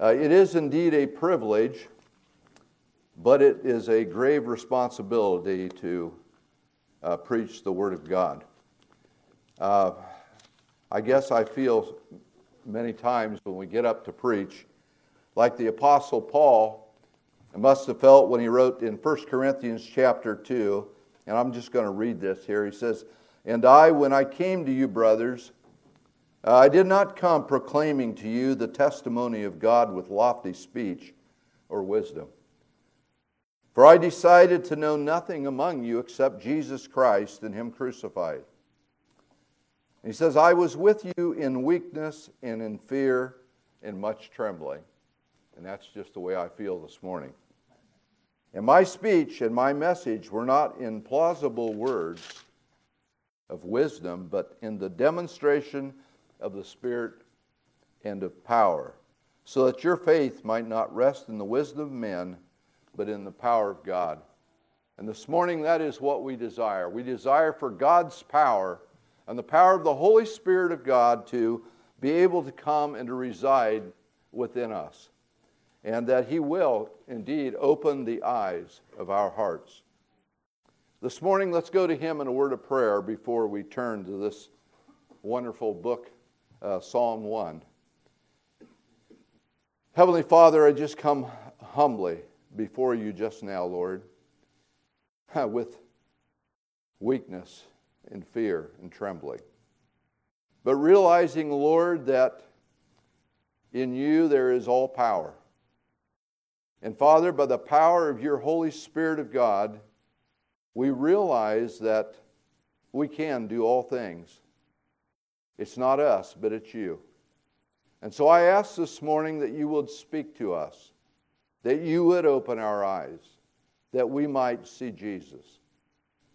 Uh, it is indeed a privilege, but it is a grave responsibility to uh, preach the Word of God. Uh, I guess I feel many times when we get up to preach, like the Apostle Paul must have felt when he wrote in 1 Corinthians chapter 2, and I'm just going to read this here. He says, And I, when I came to you, brothers, I did not come proclaiming to you the testimony of God with lofty speech or wisdom. For I decided to know nothing among you except Jesus Christ and Him crucified. he says, I was with you in weakness and in fear and much trembling. And that's just the way I feel this morning. And my speech and my message were not in plausible words of wisdom, but in the demonstration of the Spirit and of power, so that your faith might not rest in the wisdom of men, but in the power of God. And this morning, that is what we desire. We desire for God's power and the power of the Holy Spirit of God to be able to come and to reside within us. And that He will indeed open the eyes of our hearts. This morning, let's go to Him in a word of prayer before we turn to this wonderful book uh, Psalm 1. Heavenly Father, I just come humbly before you just now, Lord, with weakness and fear and trembling. But realizing, Lord, that in you there is all power. And Father, by the power of your Holy Spirit of God, we realize that we can do all things it's not us, but it's you. And so I ask this morning that you would speak to us, that you would open our eyes, that we might see Jesus.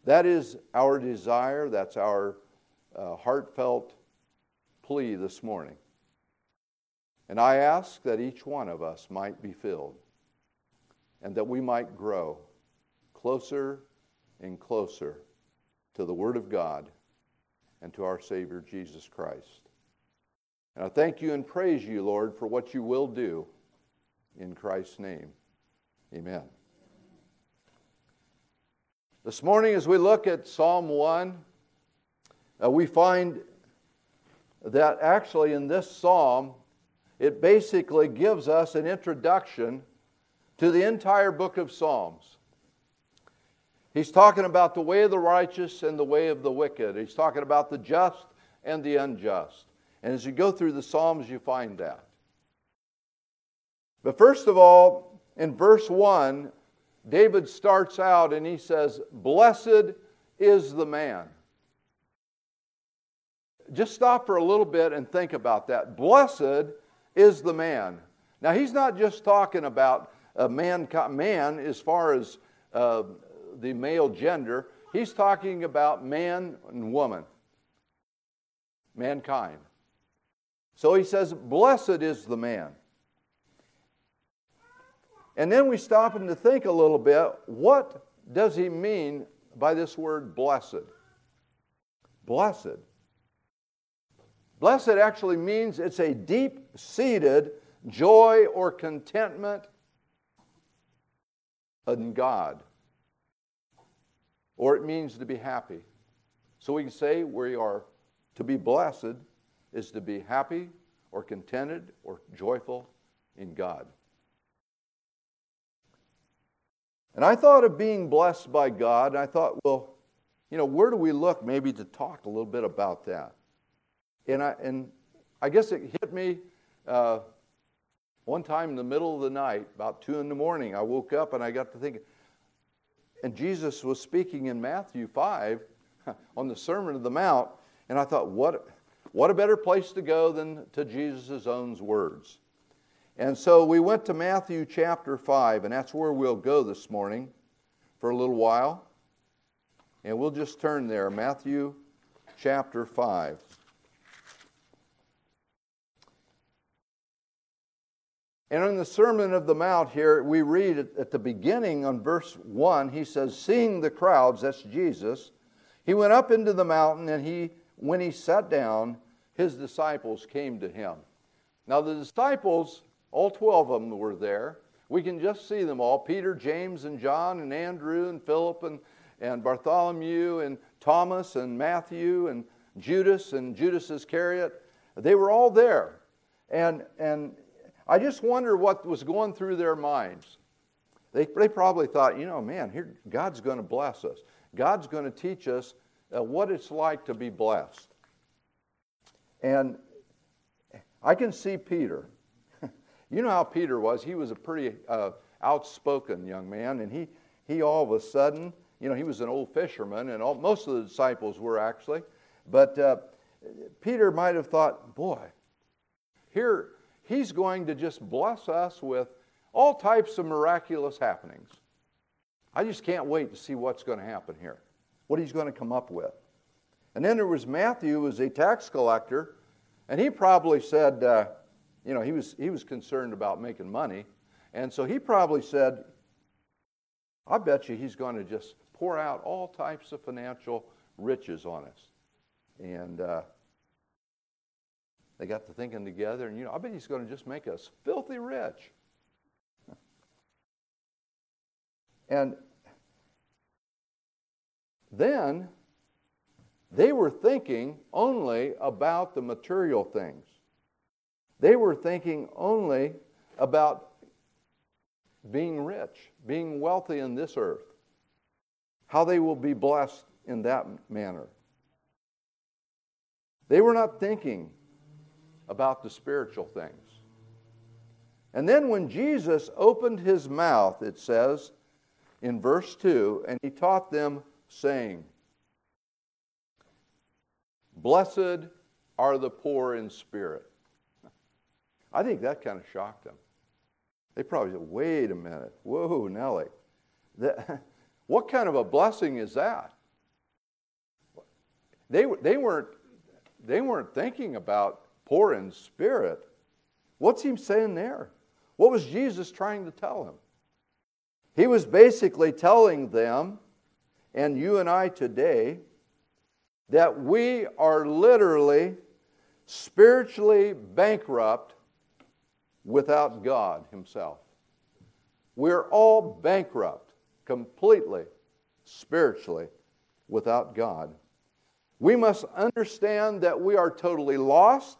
That is our desire, that's our uh, heartfelt plea this morning. And I ask that each one of us might be filled and that we might grow closer and closer to the Word of God and to our Savior Jesus Christ. And I thank you and praise you, Lord, for what you will do in Christ's name. Amen. This morning, as we look at Psalm 1, uh, we find that actually in this psalm, it basically gives us an introduction to the entire book of Psalms. He's talking about the way of the righteous and the way of the wicked. He's talking about the just and the unjust. And as you go through the Psalms, you find that. But first of all, in verse 1, David starts out and he says, Blessed is the man. Just stop for a little bit and think about that. Blessed is the man. Now, he's not just talking about a man, man as far as uh, the male gender, he's talking about man and woman, mankind. So he says, Blessed is the man. And then we stop him to think a little bit what does he mean by this word blessed? Blessed. Blessed actually means it's a deep seated joy or contentment in God or it means to be happy. So we can say we are to be blessed is to be happy or contented or joyful in God. And I thought of being blessed by God, and I thought, well, you know, where do we look maybe to talk a little bit about that? And I, and I guess it hit me uh, one time in the middle of the night, about two in the morning. I woke up and I got to thinking, and Jesus was speaking in Matthew 5 on the Sermon of the Mount. And I thought, what, what a better place to go than to Jesus' own words. And so we went to Matthew chapter 5, and that's where we'll go this morning for a little while. And we'll just turn there, Matthew chapter 5. And in the Sermon of the Mount here, we read at the beginning on verse 1, he says, Seeing the crowds, that's Jesus, he went up into the mountain, and he, when he sat down, his disciples came to him. Now, the disciples All 12 of them were there. We can just see them all Peter, James, and John, and Andrew, and Philip, and, and Bartholomew, and Thomas, and Matthew, and Judas, and Judas Iscariot. They were all there. And, and I just wonder what was going through their minds. They, they probably thought, you know, man, here, God's going to bless us. God's going to teach us uh, what it's like to be blessed. And I can see Peter. you know how Peter was. He was a pretty uh, outspoken young man, and he, he all of a sudden, you know, he was an old fisherman, and all, most of the disciples were actually. But uh, Peter might have thought, boy, here he's going to just bless us with all types of miraculous happenings. I just can't wait to see what's going to happen here, what he's going to come up with. And then there was Matthew, who was a tax collector, and he probably said, uh, you know, he was, he was concerned about making money. And so he probably said, I bet you he's going to just pour out all types of financial riches on us. And uh, they got to thinking together, and you know, I bet he's going to just make us filthy rich. And then they were thinking only about the material things. They were thinking only about being rich, being wealthy in this earth, how they will be blessed in that manner. They were not thinking about the spiritual things. And then when Jesus opened his mouth, it says in verse 2 and he taught them, saying, Blessed are the poor in spirit. I think that kind of shocked them. They probably said, wait a minute. Whoa, Nellie. That, what kind of a blessing is that? They, they, weren't, they weren't thinking about poor in spirit. What's he saying there? What was Jesus trying to tell him? He was basically telling them, and you and I today, that we are literally spiritually bankrupt without God Himself. We're all bankrupt completely, spiritually, without God. We must understand that we are totally lost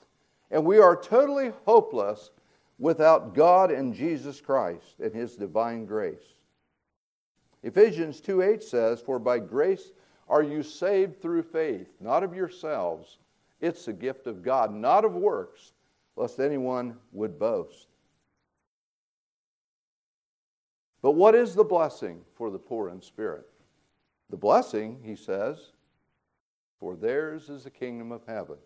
and we are totally hopeless without God and Jesus Christ and His divine grace. Ephesians 2 8 says, For by grace are you saved through faith, not of yourselves. It's a gift of God, not of works, lest anyone would boast. But what is the blessing for the poor in spirit? The blessing, he says, for theirs is the kingdom of heaven.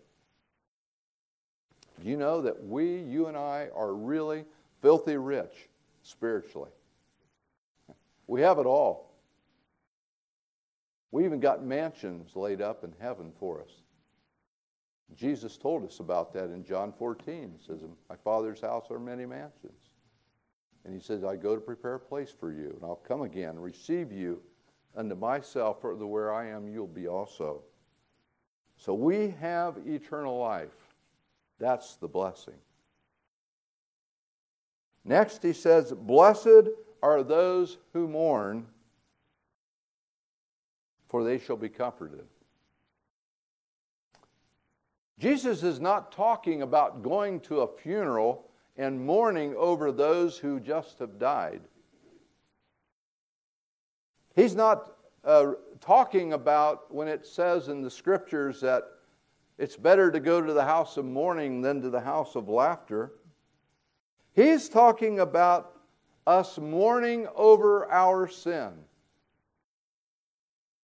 You know that we, you and I, are really filthy rich spiritually? We have it all. We even got mansions laid up in heaven for us. Jesus told us about that in John 14. He says, my Father's house are many mansions. And he says, I go to prepare a place for you, and I'll come again, and receive you unto myself, for where I am, you'll be also. So we have eternal life. That's the blessing. Next, he says, Blessed are those who mourn, for they shall be comforted. Jesus is not talking about going to a funeral and mourning over those who just have died. He's not uh, talking about when it says in the scriptures that it's better to go to the house of mourning than to the house of laughter. He's talking about us mourning over our sin,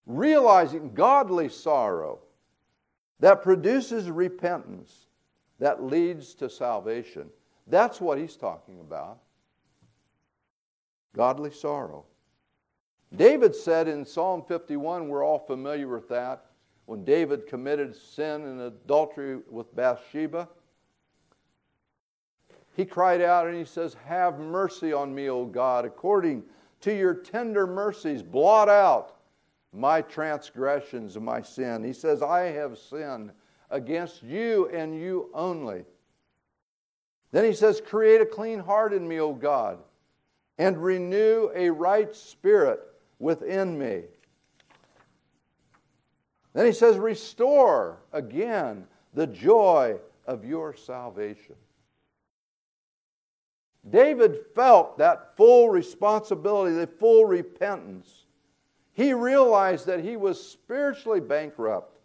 realizing godly sorrow that produces repentance that leads to salvation. That's what he's talking about. Godly sorrow. David said in Psalm 51, we're all familiar with that, when David committed sin and adultery with Bathsheba. He cried out and he says, Have mercy on me, O God, according to your tender mercies. Blot out my transgressions and my sin. He says, I have sinned against you and you only. Then he says, Create a clean heart in me, O God, and renew a right spirit within me. Then he says, Restore again the joy of your salvation. David felt that full responsibility, the full repentance. He realized that he was spiritually bankrupt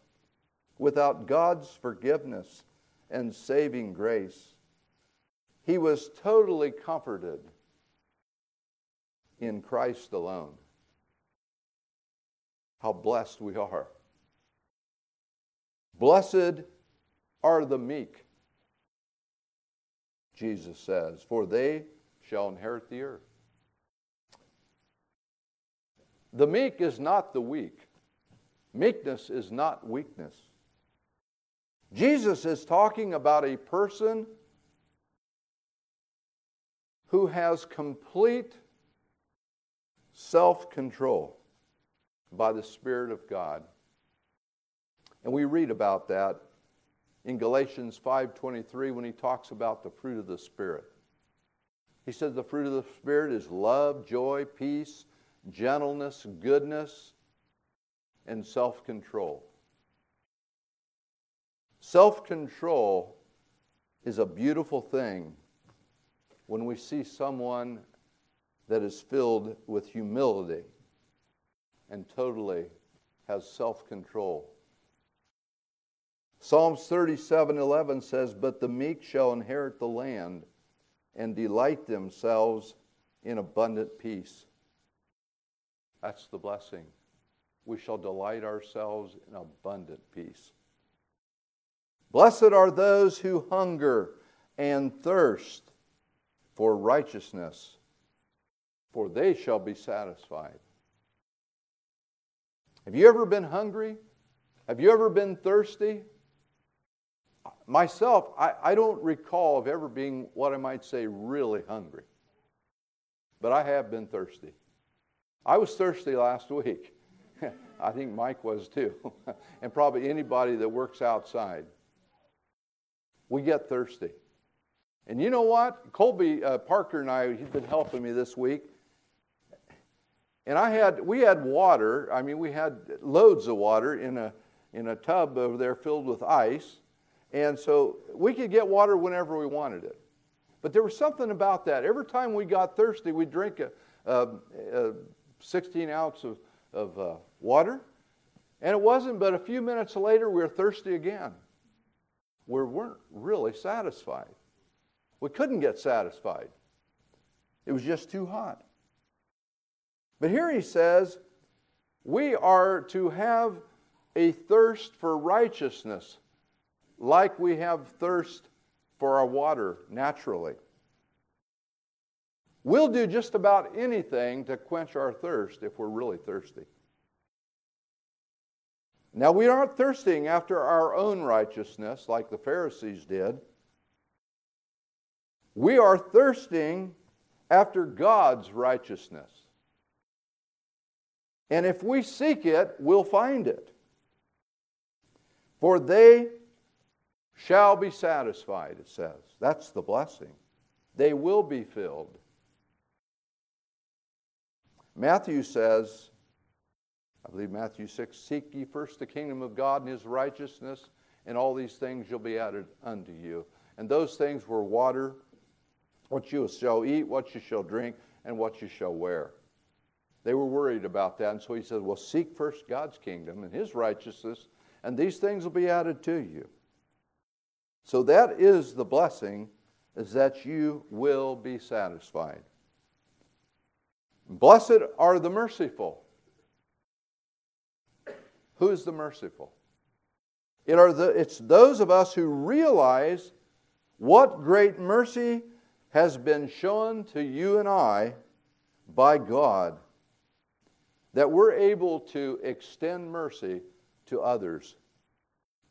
without God's forgiveness and saving grace. He was totally comforted in Christ alone. How blessed we are. Blessed are the meek, Jesus says, for they shall inherit the earth. The meek is not the weak. Meekness is not weakness. Jesus is talking about a person who has complete self control by the Spirit of God. And we read about that in Galatians 5:23 when he talks about the fruit of the spirit. He says the fruit of the spirit is love, joy, peace, gentleness, goodness, and self-control. Self-control is a beautiful thing when we see someone that is filled with humility and totally has self-control. Psalms 37 11 says, But the meek shall inherit the land and delight themselves in abundant peace. That's the blessing. We shall delight ourselves in abundant peace. Blessed are those who hunger and thirst for righteousness, for they shall be satisfied. Have you ever been hungry? Have you ever been thirsty? Myself, I, I don't recall of ever being what I might say really hungry. But I have been thirsty. I was thirsty last week. I think Mike was too, and probably anybody that works outside. We get thirsty. And you know what? Colby uh, Parker and I, he's been helping me this week. And I had, we had water. I mean, we had loads of water in a, in a tub over there filled with ice. And so we could get water whenever we wanted it. But there was something about that. Every time we got thirsty, we'd drink a, a, a 16 ounce of, of uh, water. And it wasn't but a few minutes later we were thirsty again. We weren't really satisfied. We couldn't get satisfied. It was just too hot. But here he says, we are to have a thirst for righteousness like we have thirst for our water naturally. We'll do just about anything to quench our thirst if we're really thirsty. Now, we aren't thirsting after our own righteousness like the Pharisees did. We are thirsting after God's righteousness. And if we seek it, we'll find it. For they shall be satisfied, it says. That's the blessing. They will be filled. Matthew says, I believe Matthew 6, Seek ye first the kingdom of God and his righteousness, and all these things shall be added unto you. And those things were water, what you shall eat, what you shall drink, and what you shall wear. They were worried about that, and so he said, Well, seek first God's kingdom and his righteousness, and these things will be added to you. So that is the blessing, is that you will be satisfied. Blessed are the merciful. Who is the merciful? It are the, it's those of us who realize what great mercy has been shown to you and I by God that we're able to extend mercy to others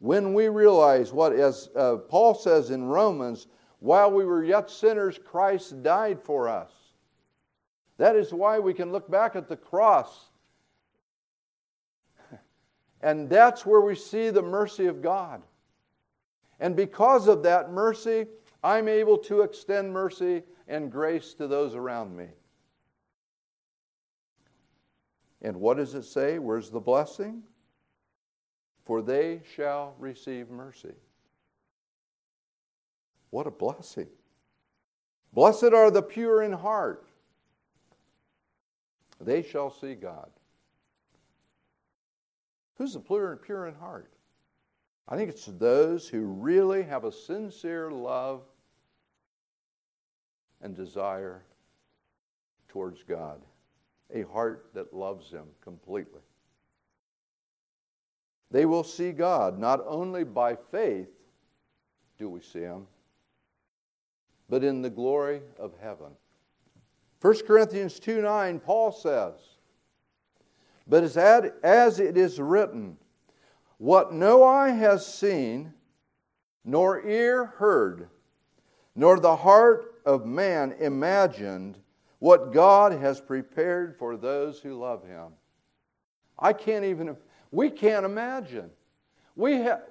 when we realize what, as uh, Paul says in Romans, while we were yet sinners, Christ died for us. That is why we can look back at the cross. And that's where we see the mercy of God. And because of that mercy, I'm able to extend mercy and grace to those around me. And what does it say? Where's the blessing? For they shall receive mercy. What a blessing. Blessed are the pure in heart, they shall see God. Who's the pure, pure in heart? I think it's those who really have a sincere love and desire towards God, a heart that loves Him completely. They will see God not only by faith do we see Him, but in the glory of heaven. 1 Corinthians 2 9, Paul says, But as, as it is written, what no eye has seen, nor ear heard, nor the heart of man imagined, what God has prepared for those who love him. I can't even, we can't imagine. We, have,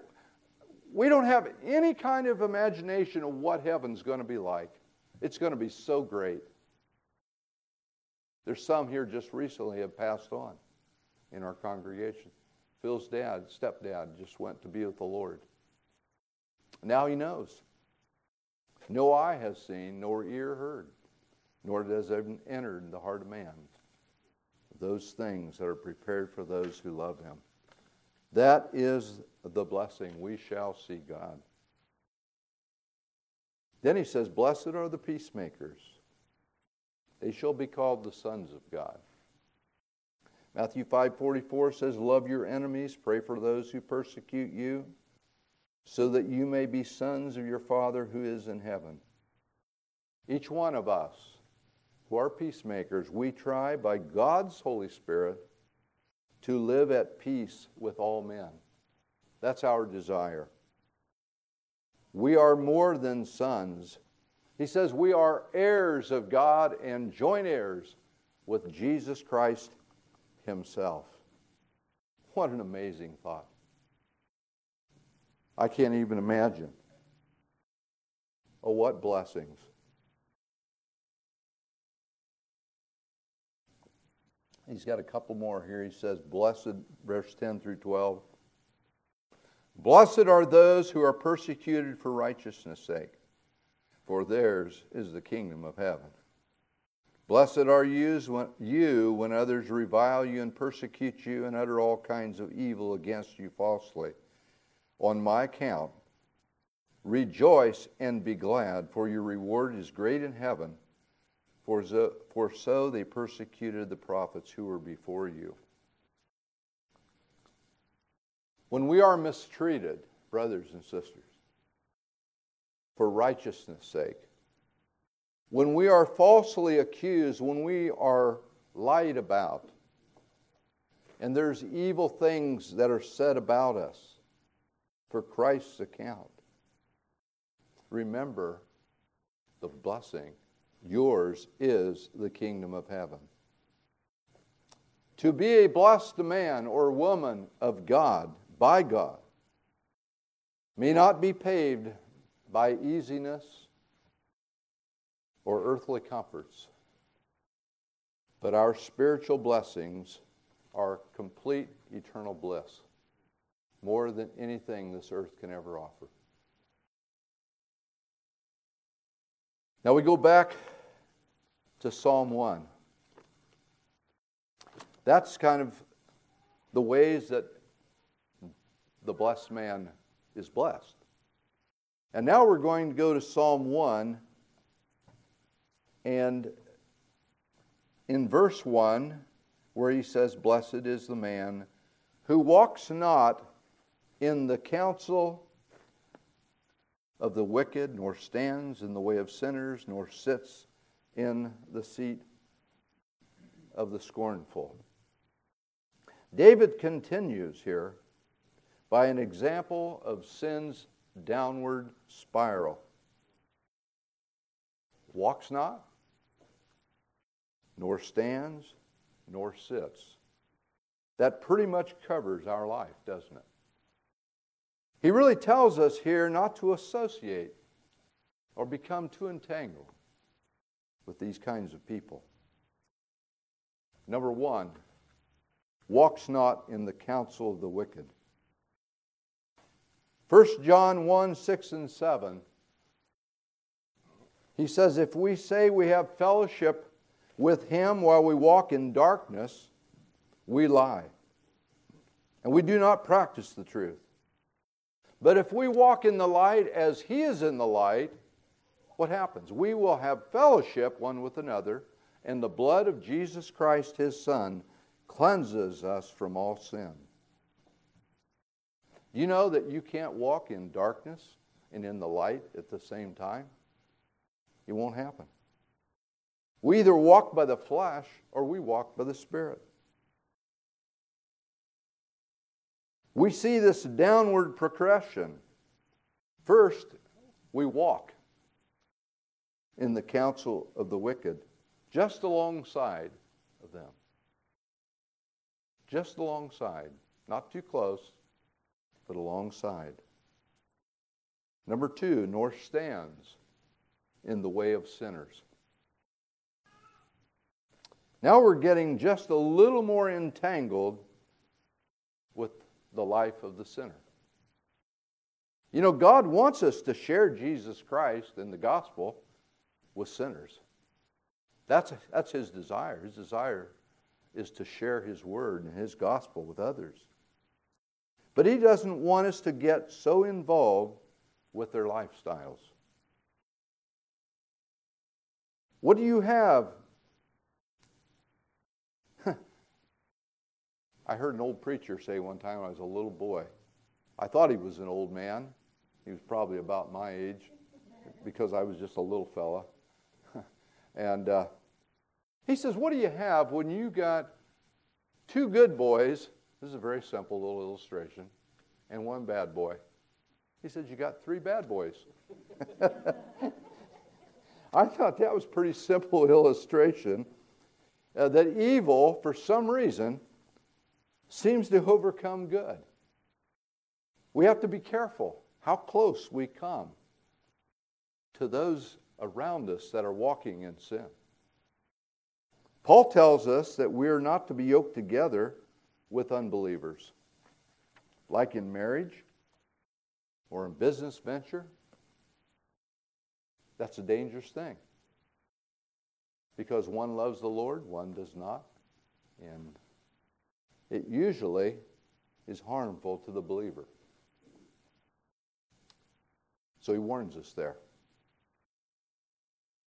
we don't have any kind of imagination of what heaven's going to be like. It's going to be so great. There's some here just recently have passed on in our congregation. Phil's dad, stepdad, just went to be with the Lord. Now he knows. No eye has seen, nor ear heard, nor does it enter the heart of man those things that are prepared for those who love him. That is the blessing. We shall see God. Then he says, Blessed are the peacemakers. They shall be called the sons of God. Matthew 5:44 says, "Love your enemies, pray for those who persecute you, so that you may be sons of your Father who is in heaven." Each one of us who are peacemakers, we try by God's Holy Spirit to live at peace with all men. That's our desire. We are more than sons. He says we are heirs of God and joint heirs with Jesus Christ himself. What an amazing thought. I can't even imagine. Oh, what blessings. He's got a couple more here. He says, Blessed, verse 10 through 12. Blessed are those who are persecuted for righteousness' sake, for theirs is the kingdom of heaven. Blessed are you when, others revile you and persecute you and utter all kinds of evil against you falsely. On my account, rejoice and be glad, for your reward is great in heaven. For so, for so they persecuted the prophets who were before you. When we are mistreated, brothers and sisters, for righteousness' sake, when we are falsely accused, when we are lied about, and there's evil things that are said about us for Christ's account, remember the blessing. Yours is the kingdom of heaven. To be a blessed man or woman of God, by God, may not be paved by easiness or earthly comforts, but our spiritual blessings are complete eternal bliss, more than anything this earth can ever offer. Now we go back to Psalm 1. That's kind of the ways that the blessed man is blessed. And now we're going to go to Psalm 1 and in verse 1, where he says, Blessed is the man who walks not in the counsel of the wicked, nor stands in the way of sinners, nor sits in the seat of the scornful. David continues here by an example of sin's downward spiral. Walks not, nor stands, nor sits. That pretty much covers our life, doesn't it? He really tells us here not to associate or become too entangled with these kinds of people. Number one, walks not in the counsel of the wicked. 1 John 1 6 and 7. He says, If we say we have fellowship with him while we walk in darkness, we lie. And we do not practice the truth. But if we walk in the light as he is in the light, what happens? We will have fellowship one with another, and the blood of Jesus Christ, his Son, cleanses us from all sin. You know that you can't walk in darkness and in the light at the same time? It won't happen. We either walk by the flesh or we walk by the Spirit. We see this downward progression. First, we walk in the counsel of the wicked, just alongside of them. Just alongside, not too close, but alongside. Number two, nor stands in the way of sinners. Now we're getting just a little more entangled with the life of the sinner. You know, God wants us to share Jesus Christ and the gospel with sinners. That's, that's his desire. His desire is to share his word and his gospel with others. But he doesn't want us to get so involved with their lifestyles. What do you have? I heard an old preacher say one time when I was a little boy. I thought he was an old man. He was probably about my age because I was just a little fella. And uh, he says, What do you have when you got two good boys? This is a very simple little illustration, and one bad boy. He said, You got three bad boys. I thought that was a pretty simple illustration uh, that evil, for some reason, seems to overcome good. We have to be careful how close we come to those around us that are walking in sin. Paul tells us that we are not to be yoked together with unbelievers, like in marriage or in business venture. That's a dangerous thing because one loves the Lord, one does not, and it usually is harmful to the believer. So he warns us there.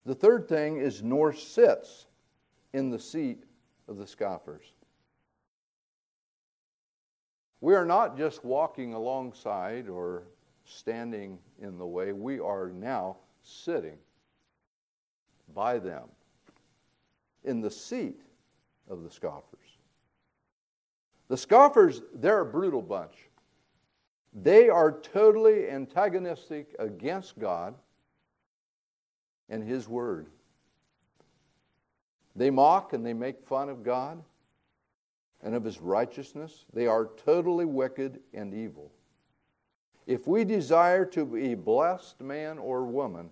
The third thing is nor sits in the seat of the scoffers. We are not just walking alongside or standing in the way, we are now sitting by them in the seat of the scoffers. The scoffers, they're a brutal bunch. They are totally antagonistic against God and His Word. They mock and they make fun of God and of His righteousness. They are totally wicked and evil. If we desire to be blessed man or woman,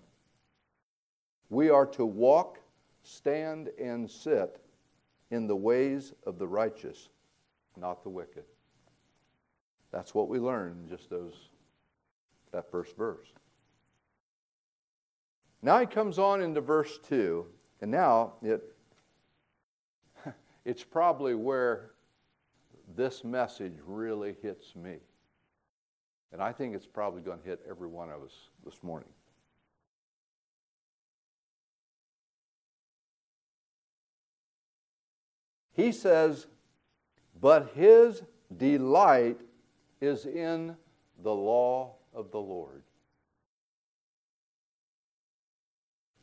we are to walk, stand, and sit in the ways of the righteous, not the wicked. That's what we learn in just those that first verse. Now he comes on into verse 2, and now it, it's probably where this message really hits me. And I think it's probably going to hit every one of us this morning. He says, But his delight is in the law of the Lord.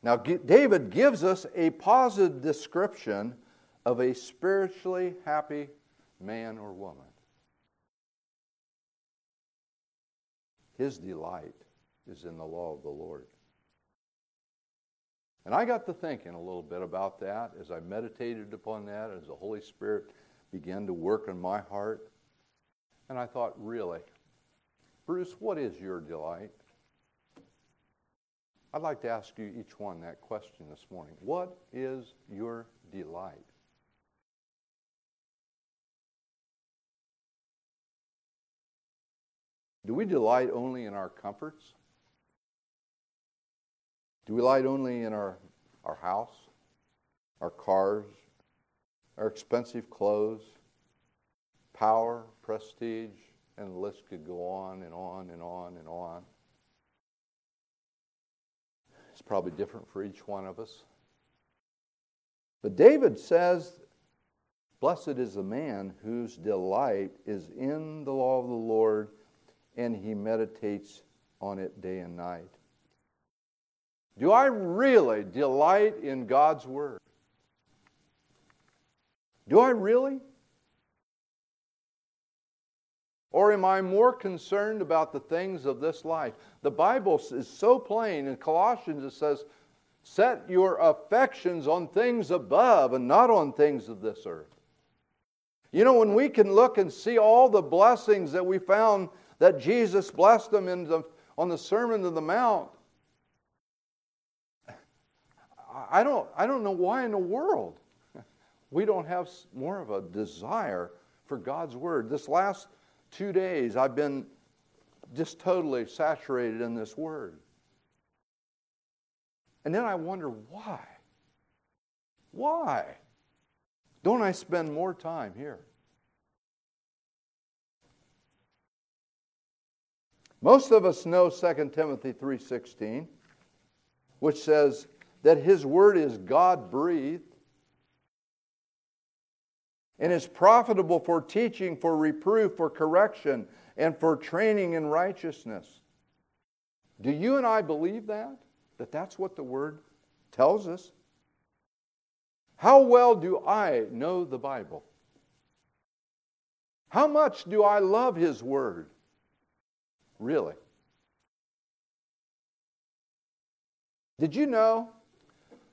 Now, David gives us a positive description of a spiritually happy man or woman. His delight is in the law of the Lord. And I got to thinking a little bit about that as I meditated upon that, as the Holy Spirit began to work in my heart. And I thought, really, Bruce, what is your delight? I'd like to ask you each one that question this morning. What is your delight? Do we delight only in our comforts? Do we delight only in our, our house, our cars, our expensive clothes, power, prestige, and the list could go on and on and on and on? It's probably different for each one of us. But David says, Blessed is the man whose delight is in the law of the Lord and he meditates on it day and night. Do I really delight in God's Word? Do I really? Or am I more concerned about the things of this life? The Bible is so plain. In Colossians, it says, Set your affections on things above and not on things of this earth. You know, when we can look and see all the blessings that we found that Jesus blessed them in the, on the Sermon on the Mount, I don't, I don't know why in the world we don't have more of a desire for God's Word. This last two days, I've been just totally saturated in this Word. And then I wonder why? Why don't I spend more time here? Most of us know 2 Timothy 3:16, which says that his word is God-breathed and is profitable for teaching, for reproof, for correction, and for training in righteousness. Do you and I believe that? That that's what the word tells us? How well do I know the Bible? How much do I love his word? Really? Did you know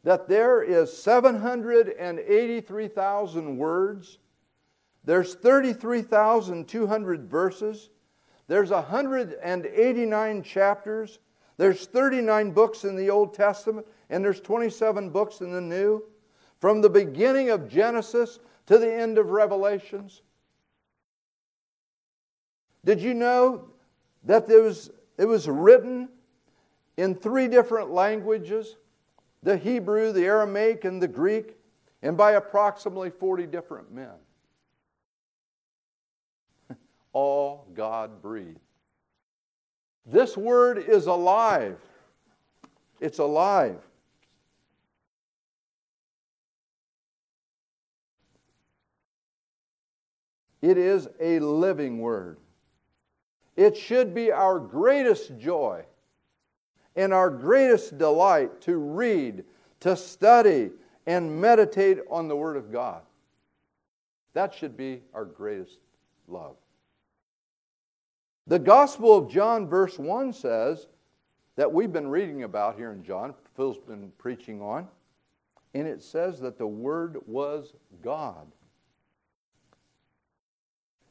that there is 783,000 words? There's 33,200 verses. There's 189 chapters. There's 39 books in the Old Testament, and there's 27 books in the New. From the beginning of Genesis to the end of Revelations. Did you know that there was, it was written in three different languages the Hebrew, the Aramaic, and the Greek, and by approximately 40 different men. All God breathed. This word is alive. It's alive. It is a living word. It should be our greatest joy and our greatest delight to read, to study, and meditate on the Word of God. That should be our greatest love. The Gospel of John, verse 1 says that we've been reading about here in John, Phil's been preaching on, and it says that the Word was God.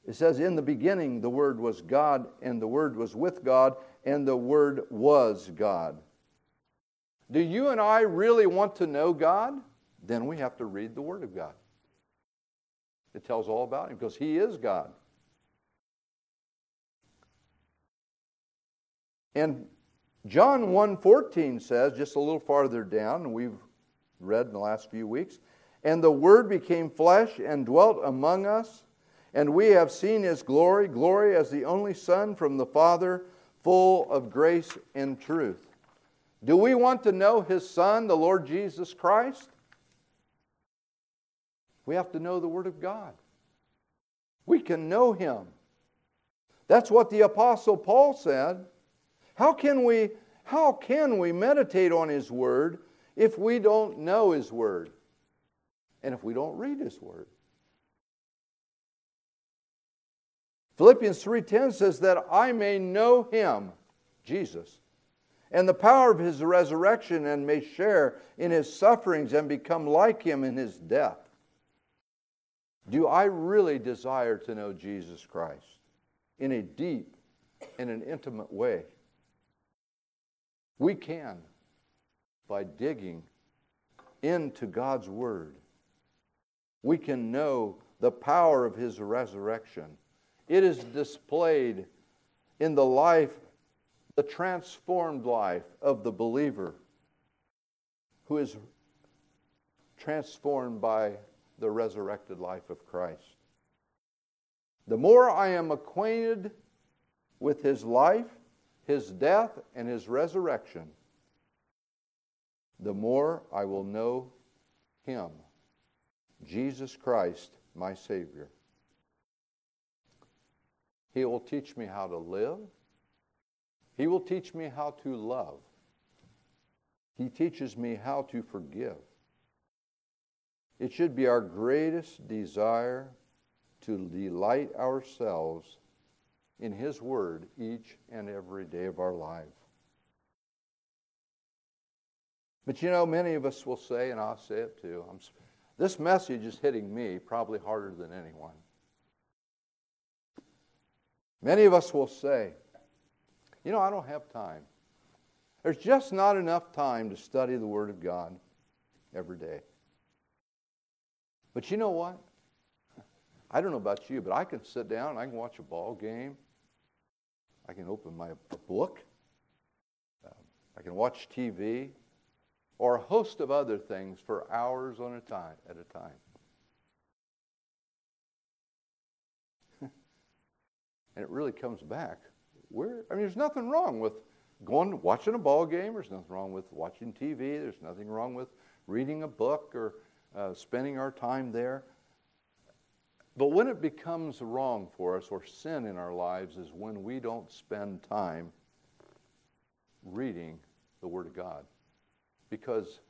It says, In the beginning, the Word was God, and the Word was with God, and the Word was God. Do you and I really want to know God? Then we have to read the Word of God. It tells all about Him because He is God. And John 1:14 says, just a little farther down, we've read in the last few weeks, and the Word became flesh and dwelt among us and we have seen his glory, glory as the only Son from the Father, full of grace and truth. Do we want to know his Son, the Lord Jesus Christ? We have to know the Word of God. We can know him. That's what the Apostle Paul said. How can we, how can we meditate on his Word if we don't know his Word? And if we don't read his Word? Philippians 3:10 says that I may know him, Jesus, and the power of his resurrection and may share in his sufferings and become like him in his death. Do I really desire to know Jesus Christ in a deep and an intimate way? We can by digging into God's Word. We can know the power of His resurrection. It is displayed in the life, the transformed life of the believer who is transformed by the resurrected life of Christ. The more I am acquainted with His life, His death, and His resurrection, the more I will know Him, Jesus Christ, my Savior. He will teach me how to live. He will teach me how to love. He teaches me how to forgive. It should be our greatest desire to delight ourselves in His Word each and every day of our life. But you know, many of us will say, and I'll say it too, I'm, this message is hitting me probably harder than anyone. Many of us will say, you know, I don't have time. There's just not enough time to study the Word of God every day. But you know what? I don't know about you, but I can sit down I can watch a ball game. I can open my book. Um, I can watch TV or a host of other things for hours on a time at a time. And it really comes back. Where I mean, there's nothing wrong with going watching a ball game. There's nothing wrong with watching TV. There's nothing wrong with reading a book or uh, spending our time there. But when it becomes wrong for us or sin in our lives is when we don't spend time reading the Word of God because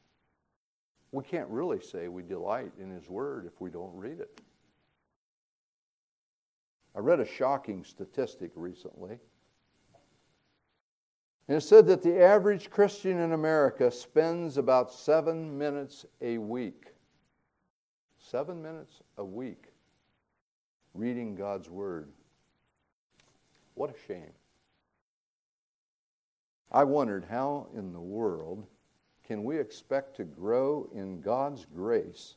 we can't really say we delight in His Word if we don't read it. I read a shocking statistic recently. And it said that the average Christian in America spends about seven minutes a week. Seven minutes a week reading God's Word. What a shame. I wondered how in the world can we expect to grow in God's grace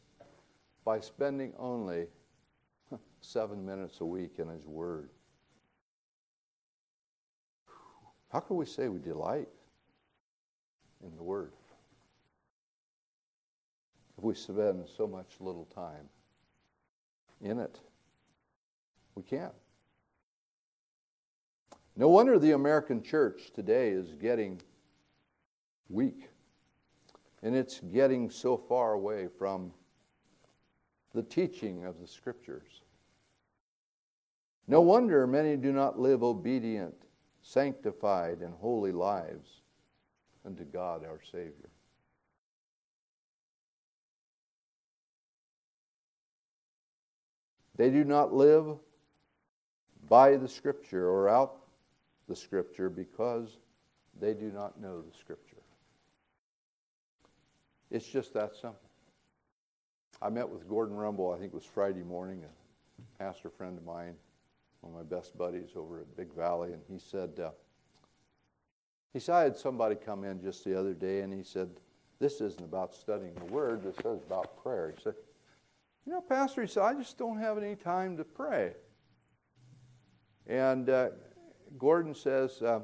by spending only seven minutes a week in His Word? How can we say we delight in the Word if we spend so much little time in it? We can't. No wonder the American church today is getting weak. And it's getting so far away from the teaching of the Scriptures. No wonder many do not live obedient, sanctified, and holy lives unto God our Savior. They do not live by the Scripture or out the Scripture because they do not know the Scripture. It's just that simple. I met with Gordon Rumble, I think it was Friday morning, a pastor friend of mine, one of my best buddies over at Big Valley, and he said, uh, he said, I had somebody come in just the other day, and he said, this isn't about studying the Word, this is about prayer. He said, you know, Pastor, he said, I just don't have any time to pray. And uh, Gordon says, uh,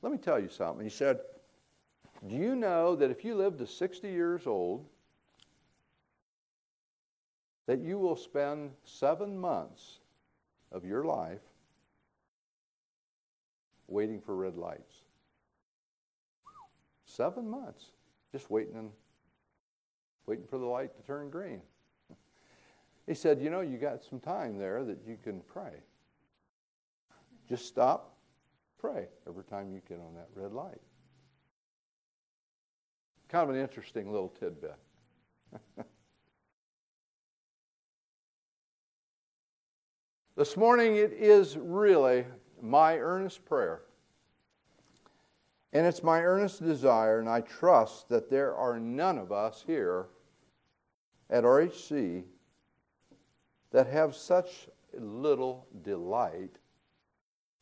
let me tell you something. He said, do you know that if you live to 60 years old, that you will spend seven months of your life waiting for red lights? Seven months, just waiting and waiting for the light to turn green. He said, You know, you got some time there that you can pray. Just stop, pray every time you get on that red light. Kind of an interesting little tidbit. this morning, it is really my earnest prayer. And it's my earnest desire, and I trust that there are none of us here at RHC that have such little delight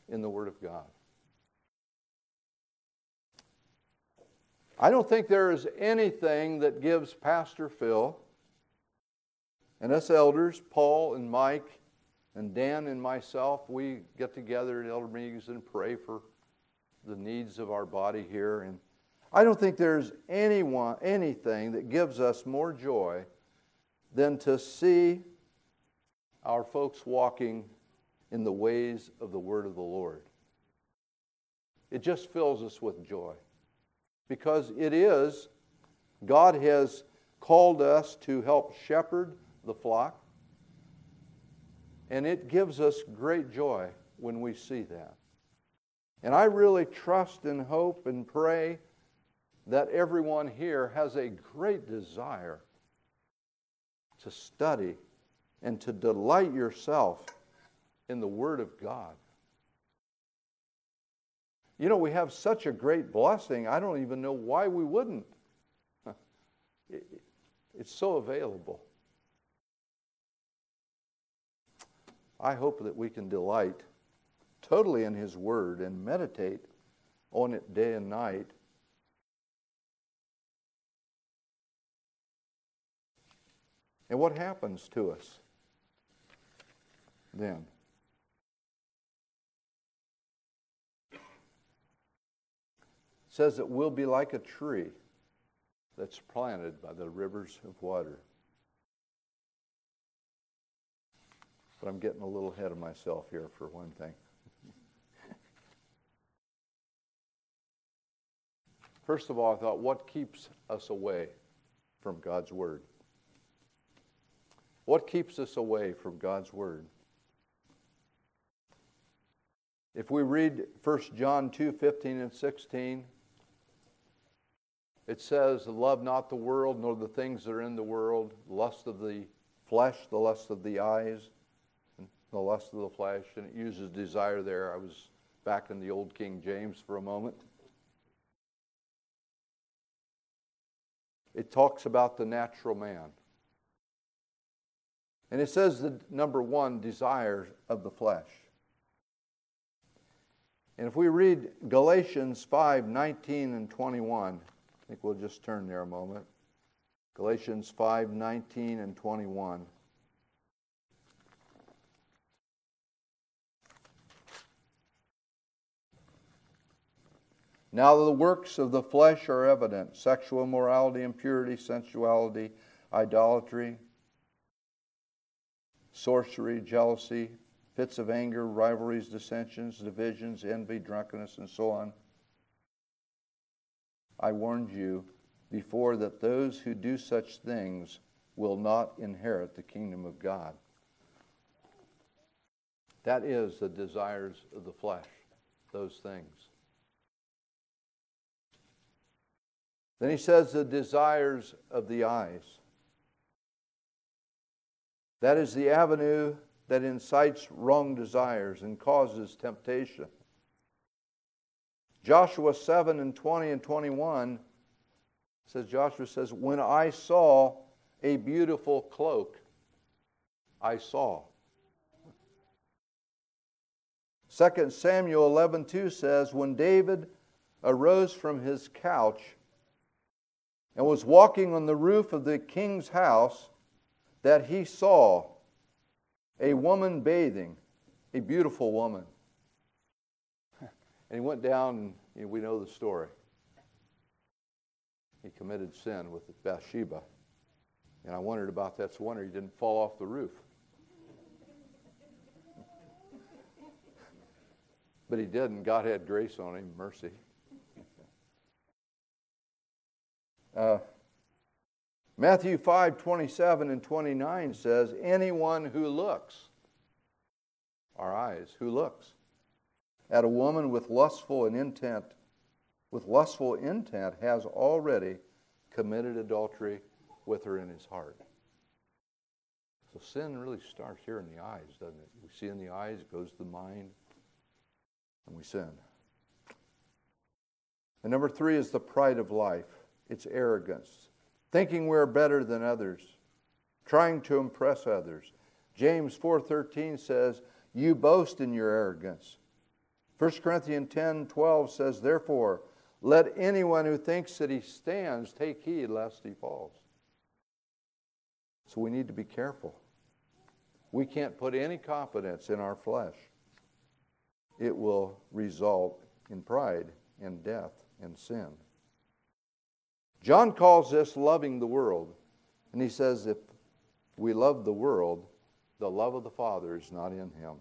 in the Word of God. I don't think there is anything that gives Pastor Phil and us elders, Paul and Mike and Dan and myself, we get together at elder meetings and pray for the needs of our body here. And I don't think there's anyone, anything that gives us more joy than to see our folks walking in the ways of the word of the Lord. It just fills us with joy because it is, God has called us to help shepherd the flock, and it gives us great joy when we see that. And I really trust and hope and pray that everyone here has a great desire to study and to delight yourself in the Word of God. You know, we have such a great blessing, I don't even know why we wouldn't. It's so available. I hope that we can delight totally in His Word and meditate on it day and night. And what happens to us then? says that we'll be like a tree that's planted by the rivers of water. But I'm getting a little ahead of myself here for one thing. First of all, I thought, what keeps us away from God's Word? What keeps us away from God's Word? If we read 1 John 2 15 and 16, it says, Love not the world, nor the things that are in the world, lust of the flesh, the lust of the eyes, the lust of the flesh. And it uses desire there. I was back in the old King James for a moment. It talks about the natural man. And it says the number one, desires of the flesh. And if we read Galatians 5 19 and 21, I think we'll just turn there a moment. Galatians 5 19 and 21. Now the works of the flesh are evident sexual immorality, impurity, sensuality, idolatry, sorcery, jealousy, fits of anger, rivalries, dissensions, divisions, envy, drunkenness, and so on I warned you before that those who do such things will not inherit the kingdom of God. That is the desires of the flesh, those things. Then he says the desires of the eyes. That is the avenue that incites wrong desires and causes temptation. Joshua 7 and 20 and 21 says, Joshua says, When I saw a beautiful cloak, I saw. 2 Samuel 11 2 says, When David arose from his couch and was walking on the roof of the king's house, that he saw a woman bathing, a beautiful woman. And he went down, and you know, we know the story. He committed sin with Bathsheba. And I wondered about that. So wonder he didn't fall off the roof. but he didn't. God had grace on him, mercy. Uh, Matthew 5 27 and 29 says, Anyone who looks, our eyes, who looks at a woman with lustful and intent, with lustful intent, has already committed adultery with her in his heart. So sin really starts here in the eyes, doesn't it? We see in the eyes, it goes to the mind, and we sin. And number three is the pride of life. It's arrogance, thinking we're better than others, trying to impress others. James 4:13 says, "You boast in your arrogance. 1 Corinthians 10:12 says, Therefore, Let anyone who thinks that he stands take heed lest he falls. So we need to be careful. We can't put any confidence in our flesh. It will result in pride and death and sin. John calls this loving the world. And he says, if we love the world, the love of the Father is not in him.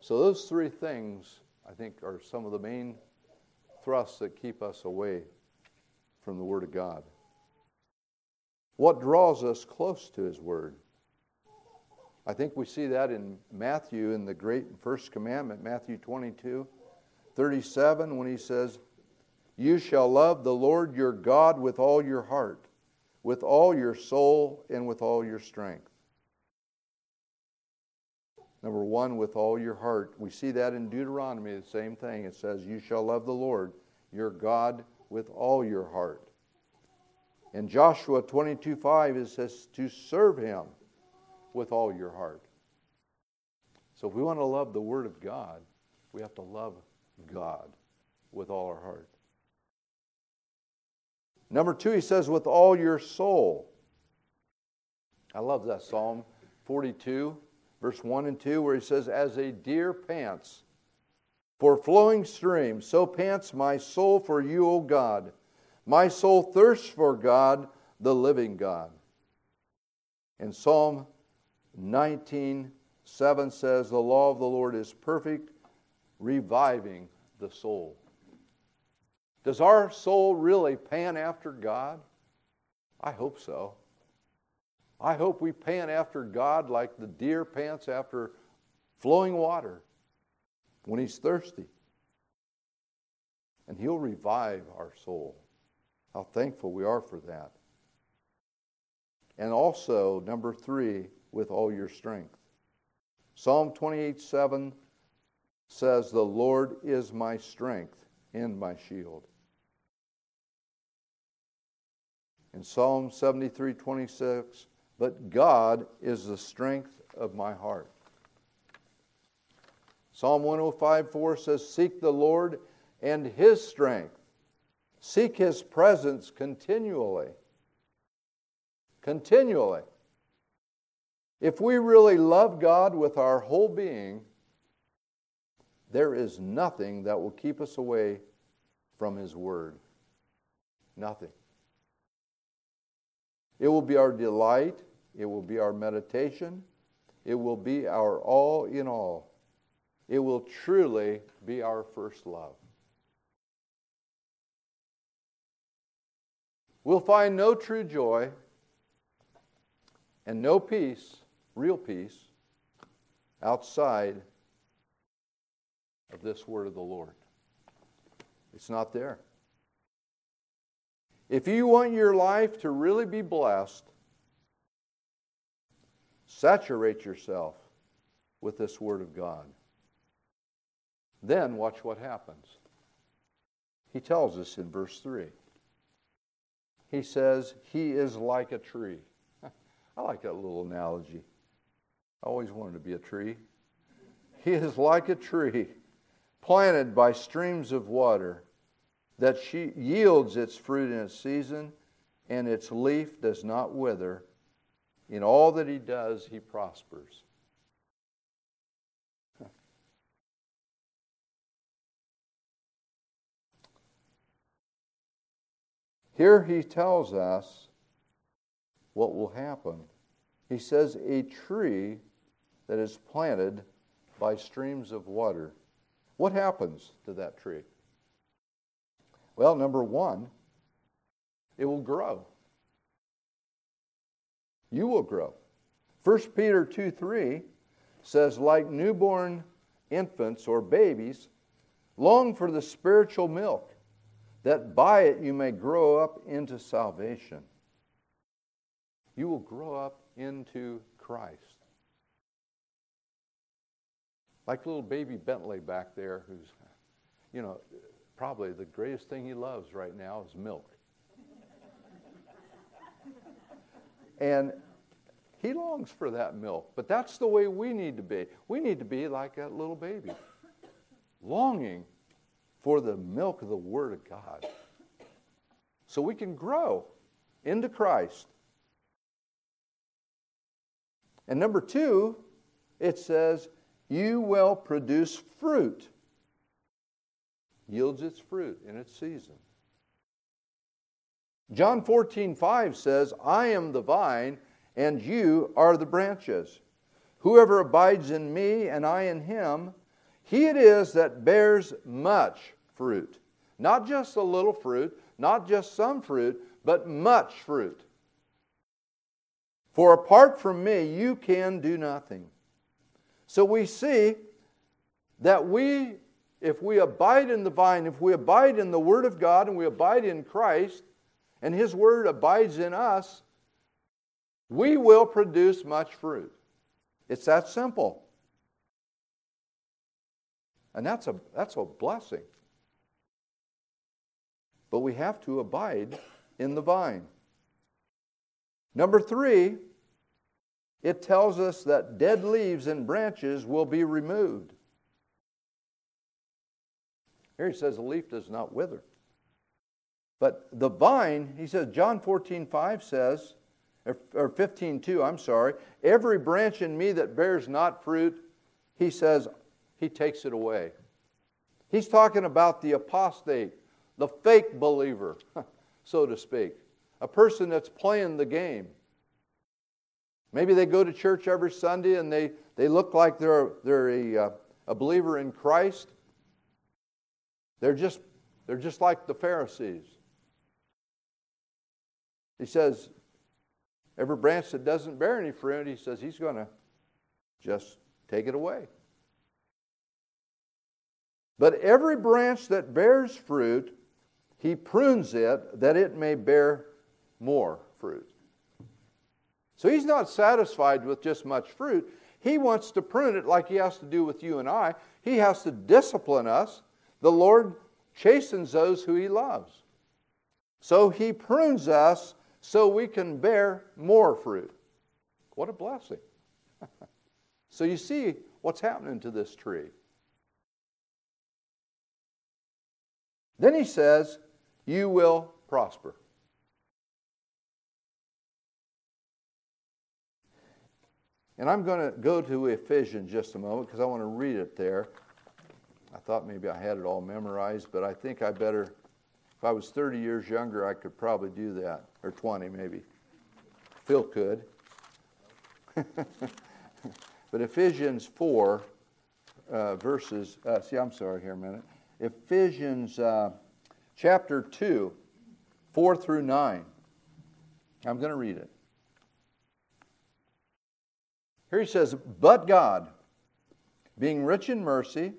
So, those three things, I think, are some of the main thrusts that keep us away from the Word of God. What draws us close to His Word? I think we see that in Matthew in the great first commandment, Matthew 22, 37, when he says, You shall love the Lord your God with all your heart, with all your soul, and with all your strength. Number one, with all your heart. We see that in Deuteronomy, the same thing. It says, You shall love the Lord your God with all your heart. In Joshua 22 5, it says, To serve him with all your heart. So if we want to love the Word of God, we have to love God with all our heart. Number two, he says, with all your soul. I love that Psalm 42 verse 1 and 2, where he says, As a deer pants for flowing streams, so pants my soul for you, O God. My soul thirsts for God, the living God. And Psalm 19 7 says, The law of the Lord is perfect, reviving the soul. Does our soul really pan after God? I hope so. I hope we pant after God like the deer pants after flowing water when he's thirsty. And he'll revive our soul. How thankful we are for that. And also, number three, with all your strength. Psalm 28 7 says, The Lord is my strength and my shield. In Psalm 73 26, but God is the strength of my heart. Psalm 105 4 says, Seek the Lord and his strength. Seek his presence continually. Continually. If we really love God with our whole being, there is nothing that will keep us away from his word. Nothing. It will be our delight. It will be our meditation. It will be our all in all. It will truly be our first love. We'll find no true joy and no peace, real peace, outside of this word of the Lord. It's not there. If you want your life to really be blessed, Saturate yourself with this Word of God. Then watch what happens. He tells us in verse 3. He says, He is like a tree. I like that little analogy. I always wanted to be a tree. He is like a tree planted by streams of water that she yields its fruit in its season, and its leaf does not wither. In all that he does, he prospers. Here he tells us what will happen. He says, A tree that is planted by streams of water. What happens to that tree? Well, number one, it will grow you will grow. 1 Peter 2 3 says, like newborn infants or babies, long for the spiritual milk, that by it you may grow up into salvation. You will grow up into Christ. Like little baby Bentley back there, who's, you know, probably the greatest thing he loves right now is milk. And he longs for that milk. But that's the way we need to be. We need to be like that little baby, longing for the milk of the Word of God. So we can grow into Christ. And number two, it says, You will produce fruit. Yields its fruit in its season. John 14, 5 says, I am the vine, and you are the branches. Whoever abides in me, and I in him, he it is that bears much fruit. Not just a little fruit, not just some fruit, but much fruit. For apart from me, you can do nothing. So we see that we, if we abide in the vine, if we abide in the Word of God and we abide in Christ, and His Word abides in us, we will produce much fruit. It's that simple. And that's a, that's a blessing. But we have to abide in the vine. Number three, it tells us that dead leaves and branches will be removed. Here he says a leaf does not wither. But the vine, he says, John 14, 5 says, or 15, 2, I'm sorry, every branch in me that bears not fruit, he says, he takes it away. He's talking about the apostate, the fake believer, so to speak, a person that's playing the game. Maybe they go to church every Sunday and they, they look like they're, they're a, uh, a believer in Christ. They're just, they're just like the Pharisees. He says, every branch that doesn't bear any fruit, he says he's going to just take it away. But every branch that bears fruit, he prunes it that it may bear more fruit. So he's not satisfied with just much fruit. He wants to prune it like he has to do with you and I. He has to discipline us. The Lord chastens those who he loves. So he prunes us so we can bear more fruit. What a blessing. so you see what's happening to this tree. Then he says, You will prosper. And I'm going to go to Ephesians just a moment because I want to read it there. I thought maybe I had it all memorized, but I think I better, if I was 30 years younger, I could probably do that, or 20 maybe. Phil could. but Ephesians 4, uh, verses, uh, see, I'm sorry here a minute. Ephesians uh, chapter 2, 4 through 9. I'm going to read it. Here he says, But God, being rich in mercy,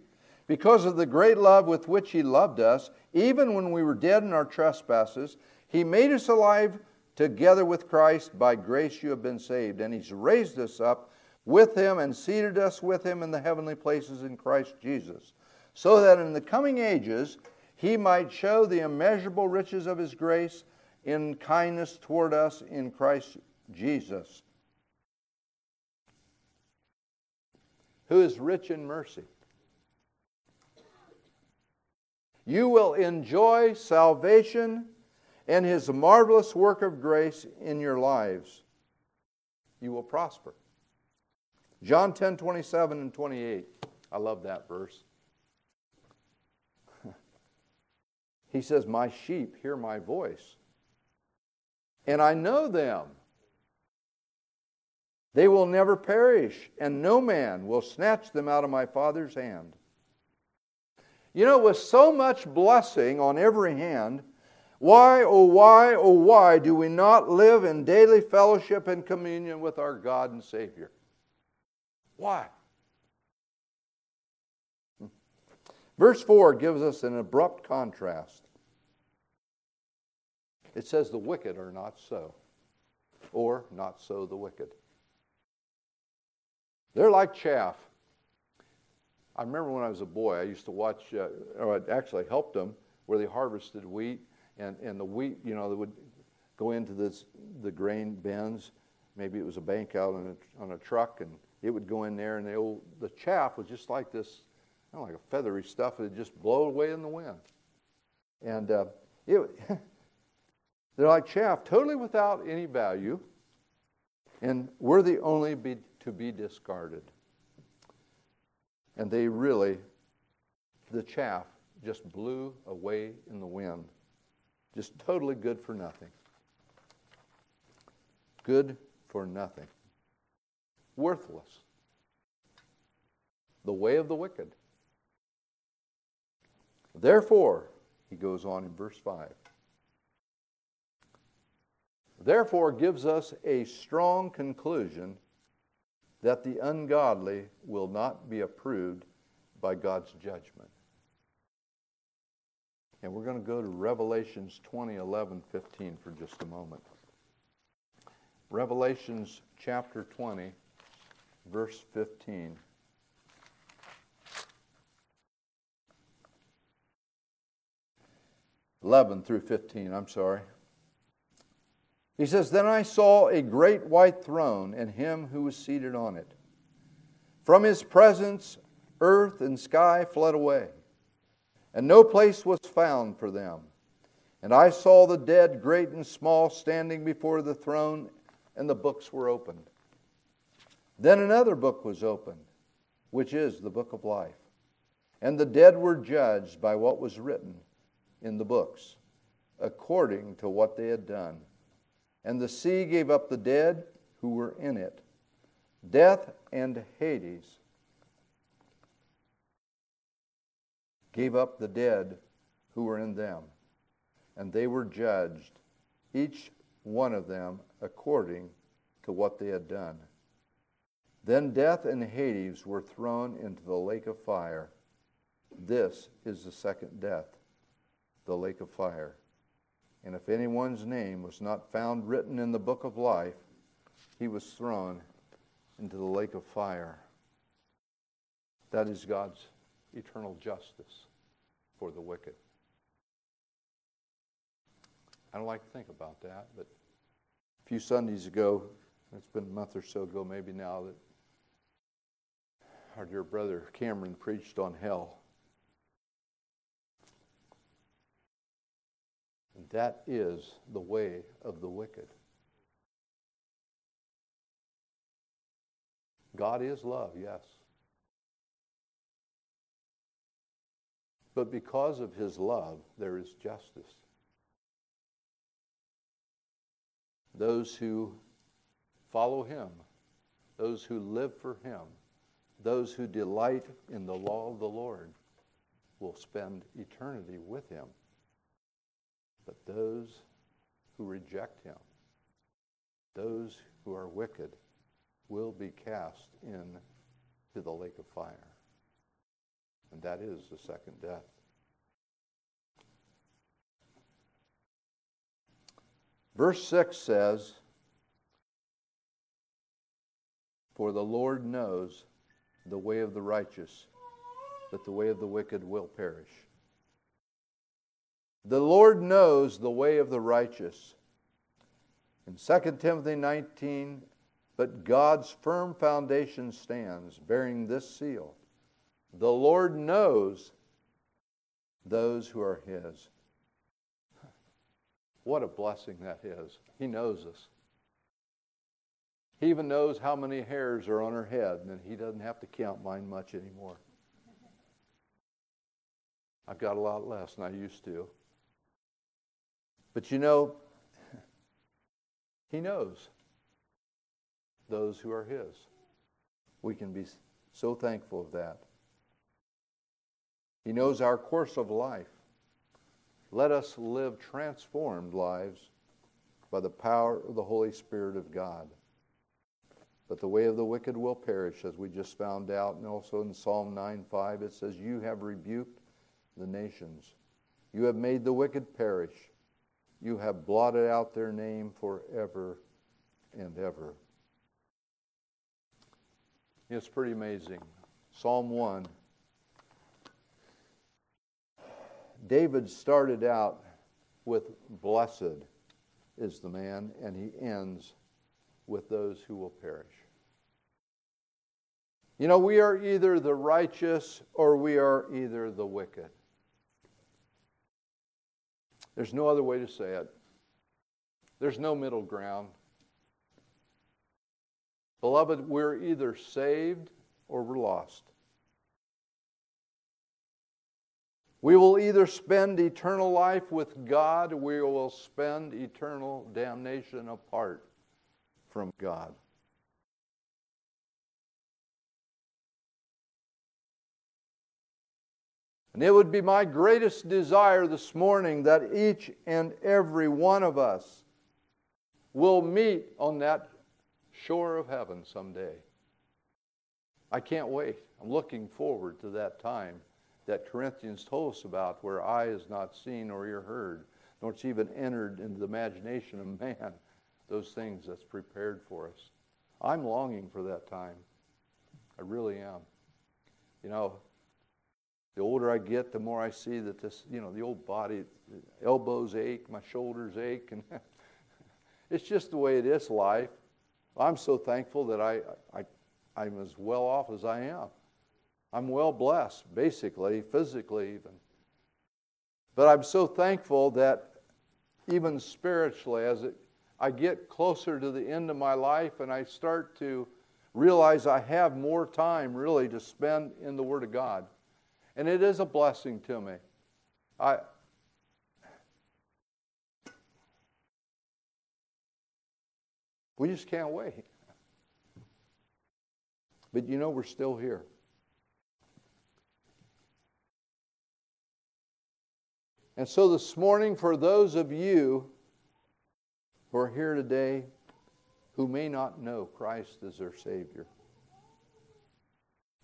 because of the great love with which he loved us, even when we were dead in our trespasses, he made us alive together with Christ. By grace you have been saved. And he's raised us up with him and seated us with him in the heavenly places in Christ Jesus, so that in the coming ages he might show the immeasurable riches of his grace in kindness toward us in Christ Jesus. Who is rich in mercy. You will enjoy salvation and his marvelous work of grace in your lives. You will prosper. John 10 27 and 28. I love that verse. he says, My sheep hear my voice, and I know them they will never perish, and no man will snatch them out of my Father's hand. You know, with so much blessing on every hand, why, oh, why, oh, why do we not live in daily fellowship and communion with our God and Savior? Why? Verse 4 gives us an abrupt contrast. It says, The wicked are not so, or not so the wicked. They're like chaff. I remember when I was a boy, I used to watch, uh, or I actually helped them where they harvested wheat, and, and the wheat, you know, they would go into this, the grain bins. Maybe it was a bank out on a, on a truck, and it would go in there, and the, old, the chaff was just like this, kind of like a feathery stuff that just blow away in the wind. And uh, it, they're like chaff, totally without any value, and worthy only be, to be discarded. And they really, the chaff just blew away in the wind. Just totally good for nothing. Good for nothing. Worthless. The way of the wicked. Therefore, he goes on in verse 5. Therefore, gives us a strong conclusion that the ungodly will not be approved by God's judgment. And we're going to go to Revelations 20, 11, 15 for just a moment. Revelations chapter 20, verse 15. Eleven through fifteen, I'm sorry. He says, Then I saw a great white throne and him who was seated on it. From his presence, earth and sky fled away and no place was found for them. And I saw the dead, great and small, standing before the throne, and the books were opened. Then another book was opened, which is the book of life. And the dead were judged by what was written in the books, according to what they had done. And the sea gave up the dead who were in it. Death and Hades gave up the dead who were in them, and they were judged, each one of them according to what they had done. Then death and Hades were thrown into the lake of fire. This is the second death, the lake of fire. And if anyone's name was not found written in the book of life, he was thrown into the lake of fire. That is God's eternal justice for the wicked. I don't like to think about that, but a few Sundays ago, it's been a month or so ago, maybe now, that our dear brother Cameron preached on hell. That is the way of the wicked. God is love, yes. But because of his love, there is justice. Those who follow him, those who live for him, those who delight in the law of the Lord will spend eternity with him. But those who reject him, those who are wicked, will be cast into the lake of fire and that is the second death. Verse 6 says, For the Lord knows the way of the righteous, but the way of the wicked will perish. The Lord knows the way of the righteous. In 2 Timothy 19, but God's firm foundation stands, bearing this seal the Lord knows those who are His. What a blessing that is. He knows us. He even knows how many hairs are on our head, and He doesn't have to count mine much anymore. I've got a lot less than I used to. But you know, He knows those who are His. We can be so thankful of that. He knows our course of life. Let us live transformed lives by the power of the Holy Spirit of God. But the way of the wicked will perish, as we just found out, and also in Psalm 9 5, it says, You have rebuked the nations. You have made the wicked perish. You have blotted out their name forever and ever. It's pretty amazing. Psalm 1 David started out with blessed is the man, and he ends with those who will perish. You know, we are either the righteous or we are either the wicked. There's no other way to say it. There's no middle ground. Beloved, we're either saved or we're lost. We will either spend eternal life with God, or we will spend eternal damnation apart from God. And it would be my greatest desire this morning that each and every one of us will meet on that shore of heaven someday. I can't wait. I'm looking forward to that time that Corinthians told us about, where eye is not seen or ear heard, nor it's even entered into the imagination of man, those things that's prepared for us. I'm longing for that time. I really am. You know, the older I get, the more I see that this, you know, the old body, elbows ache, my shoulders ache, and it's just the way it is life. I'm so thankful that I, I, I'm as well off as I am. I'm well blessed, basically, physically even. But I'm so thankful that even spiritually, as it, I get closer to the end of my life and I start to realize I have more time really to spend in the Word of God. And it is a blessing to me. I, we just can't wait. But you know, we're still here. And so this morning, for those of you who are here today who may not know Christ as their Savior,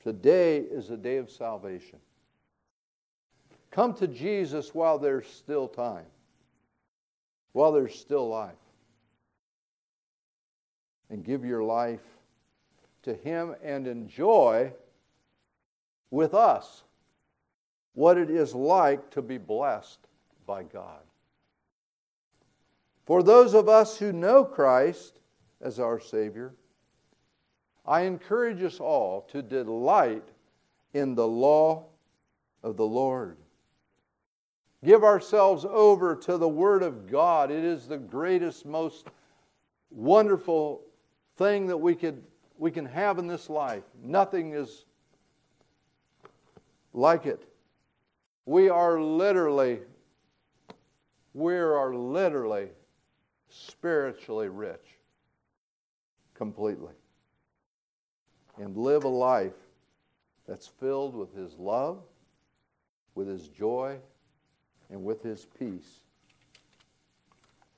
today is a day of salvation. Come to Jesus while there's still time, while there's still life, and give your life to Him and enjoy with us what it is like to be blessed by God. For those of us who know Christ as our Savior, I encourage us all to delight in the law of the Lord. Give ourselves over to the Word of God. It is the greatest, most wonderful thing that we, could, we can have in this life. Nothing is like it. We are literally, we are literally spiritually rich completely. And live a life that's filled with His love, with His joy, and with His peace